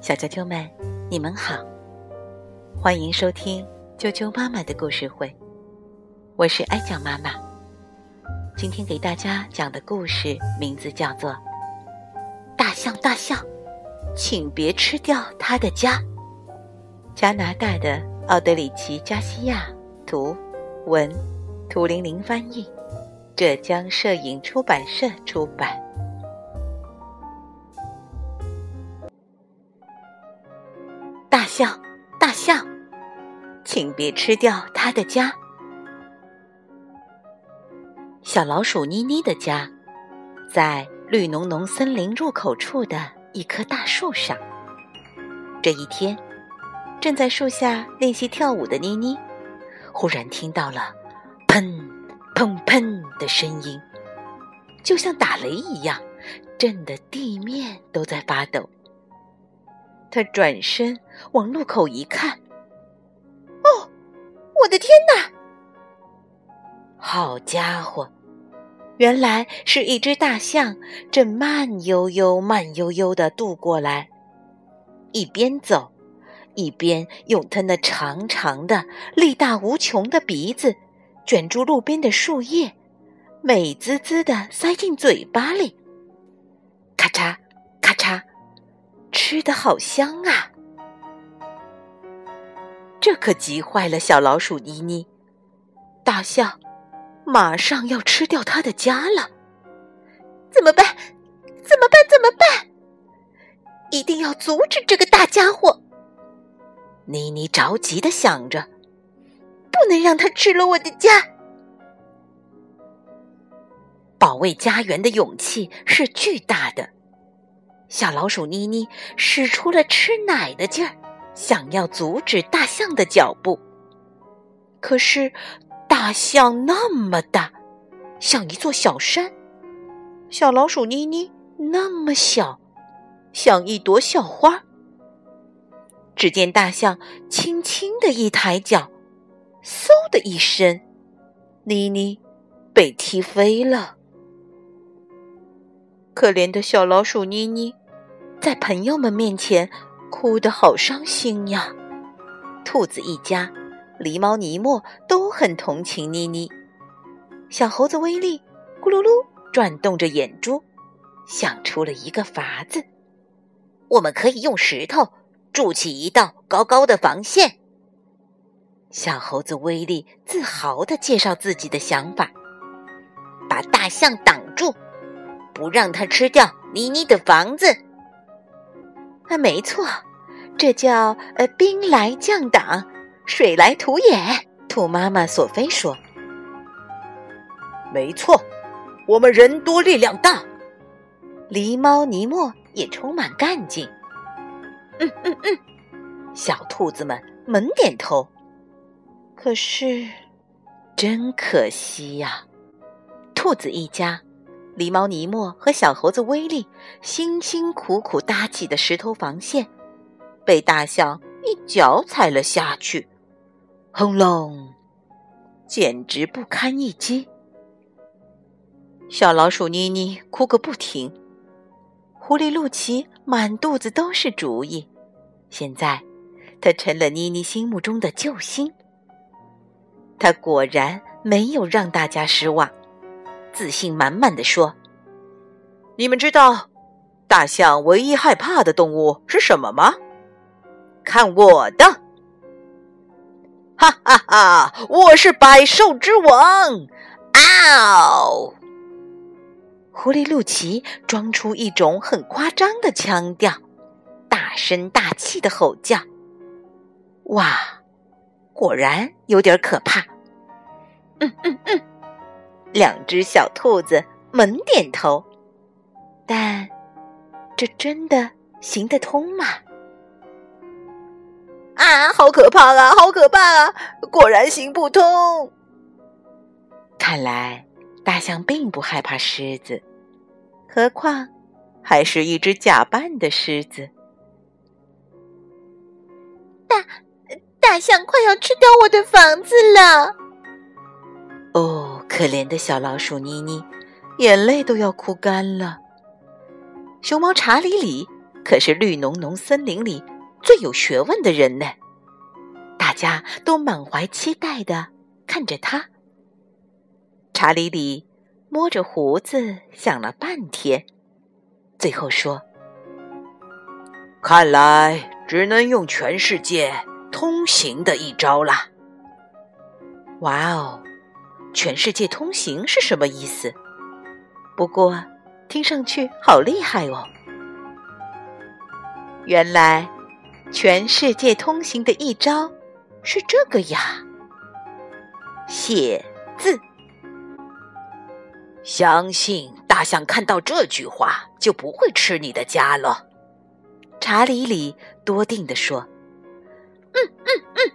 小啾啾们，你们好，欢迎收听啾啾妈妈的故事会，我是爱讲妈妈。今天给大家讲的故事名字叫做《大象大象，请别吃掉它的家》。加拿大的奥德里奇·加西亚图文，图玲玲翻译，浙江摄影出版社出版。大象，大象，请别吃掉它的家。小老鼠妮妮的家，在绿浓浓森林入口处的一棵大树上。这一天，正在树下练习跳舞的妮妮，忽然听到了“砰砰砰”的声音，就像打雷一样，震得地面都在发抖。他转身往路口一看，哦，我的天哪！好家伙，原来是一只大象正慢悠悠、慢悠悠的渡过来，一边走，一边用它那长长的、力大无穷的鼻子卷住路边的树叶，美滋滋的塞进嘴巴里，咔嚓，咔嚓。吃的好香啊！这可急坏了小老鼠妮妮。大象马上要吃掉它的家了，怎么办？怎么办？怎么办？一定要阻止这个大家伙！妮妮着急的想着，不能让它吃了我的家。保卫家园的勇气是巨大的。小老鼠妮妮使出了吃奶的劲儿，想要阻止大象的脚步。可是，大象那么大，像一座小山；小老鼠妮妮那么小，像一朵小花。只见大象轻轻的一抬脚，嗖的一声，妮妮被踢飞了。可怜的小老鼠妮妮。在朋友们面前，哭得好伤心呀。兔子一家、狸猫尼莫都很同情妮妮。小猴子威利咕噜噜转动着眼珠，想出了一个法子：我们可以用石头筑起一道高高的防线。小猴子威利自豪地介绍自己的想法：把大象挡住，不让它吃掉妮妮的房子。啊，没错，这叫呃兵来将挡，水来土掩。兔妈妈索菲说：“没错，我们人多力量大。”狸猫尼莫也充满干劲。嗯嗯嗯，小兔子们猛点头。可是，真可惜呀，兔子一家。狸猫尼莫和小猴子威利辛辛苦苦搭起的石头防线，被大象一脚踩了下去，轰隆，简直不堪一击。小老鼠妮妮哭个不停，狐狸露奇满肚子都是主意。现在，他成了妮妮心目中的救星。他果然没有让大家失望。自信满满的说：“你们知道大象唯一害怕的动物是什么吗？看我的！哈哈哈！我是百兽之王！嗷！”狐狸露奇装出一种很夸张的腔调，大声大气的吼叫。哇，果然有点可怕。嗯嗯嗯。两只小兔子猛点头，但这真的行得通吗？啊，好可怕啊，好可怕啊！果然行不通。看来大象并不害怕狮子，何况还是一只假扮的狮子。大大象快要吃掉我的房子了。哦，可怜的小老鼠妮妮，眼泪都要哭干了。熊猫查理里可是绿浓浓森林里最有学问的人呢。大家都满怀期待的看着他。查理里摸着胡子想了半天，最后说：“看来只能用全世界通行的一招啦。”哇哦，全世界通行是什么意思？不过听上去好厉害哦！原来全世界通行的一招是这个呀，写字。相信大象看到这句话就不会吃你的家了。查理里多定地说：“嗯嗯嗯。”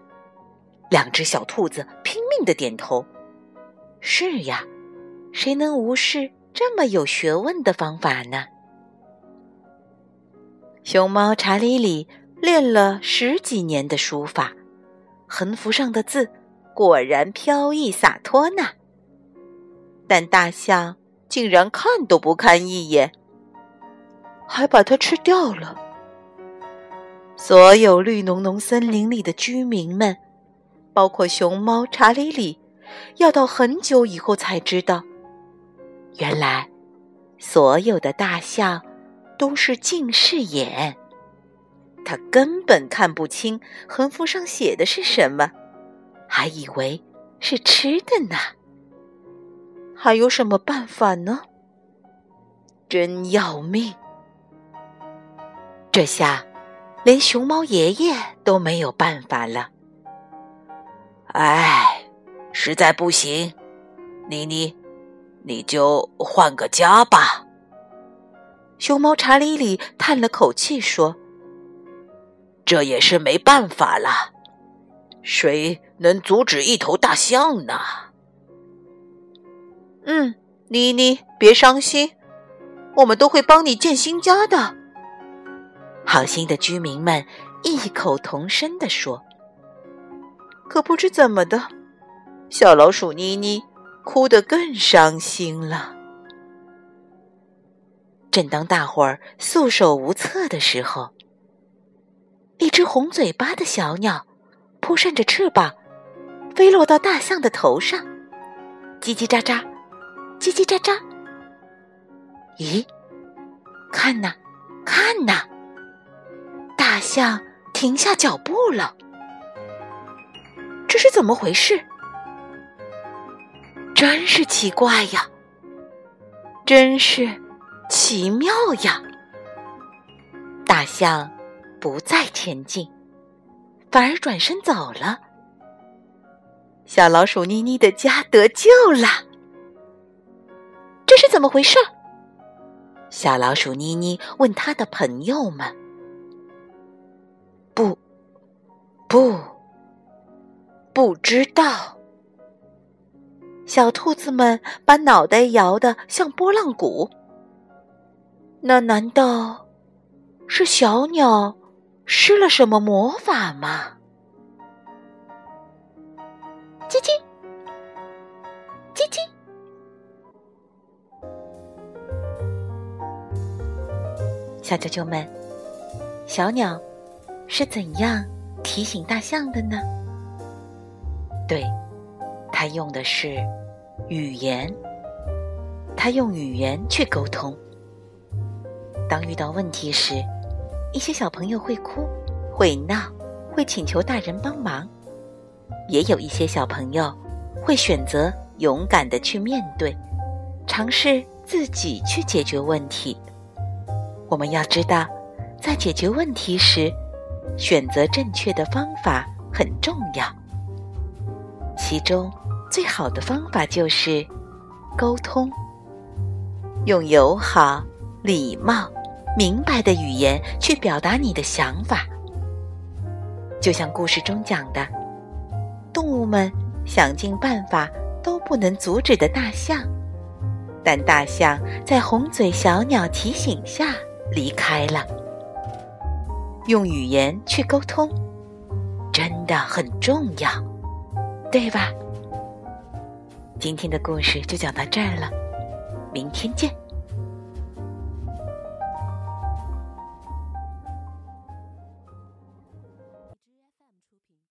两只小兔子拼命的点头。是呀，谁能无视这么有学问的方法呢？熊猫查理里练了十几年的书法，横幅上的字果然飘逸洒脱呢。但大象竟然看都不看一眼，还把它吃掉了。所有绿浓浓森林里的居民们，包括熊猫查理里，要到很久以后才知道，原来所有的大象都是近视眼，他根本看不清横幅上写的是什么，还以为是吃的呢。还有什么办法呢？真要命！这下连熊猫爷爷都没有办法了。唉，实在不行，妮妮，你就换个家吧。熊猫查理里叹了口气说：“这也是没办法了，谁能阻止一头大象呢？”嗯，妮妮，别伤心，我们都会帮你建新家的。好心的居民们异口同声地说。可不知怎么的，小老鼠妮妮哭得更伤心了。正当大伙儿束手无策的时候，一只红嘴巴的小鸟扑扇着翅膀，飞落到大象的头上，叽叽喳喳。叽叽喳喳，咦，看呐，看呐！大象停下脚步了，这是怎么回事？真是奇怪呀，真是奇妙呀！大象不再前进，反而转身走了。小老鼠妮妮的家得救了。这是怎么回事？小老鼠妮妮问他的朋友们：“不，不，不知道。”小兔子们把脑袋摇得像拨浪鼓。那难道是小鸟施了什么魔法吗？叽叽，叽叽。小啾啾们，小鸟是怎样提醒大象的呢？对，他用的是语言，他用语言去沟通。当遇到问题时，一些小朋友会哭、会闹、会请求大人帮忙；也有一些小朋友会选择勇敢的去面对，尝试自己去解决问题。我们要知道，在解决问题时，选择正确的方法很重要。其中最好的方法就是沟通，用友好、礼貌、明白的语言去表达你的想法。就像故事中讲的，动物们想尽办法都不能阻止的大象，但大象在红嘴小鸟提醒下。离开了，用语言去沟通，真的很重要，对吧？今天的故事就讲到这儿了，明天见。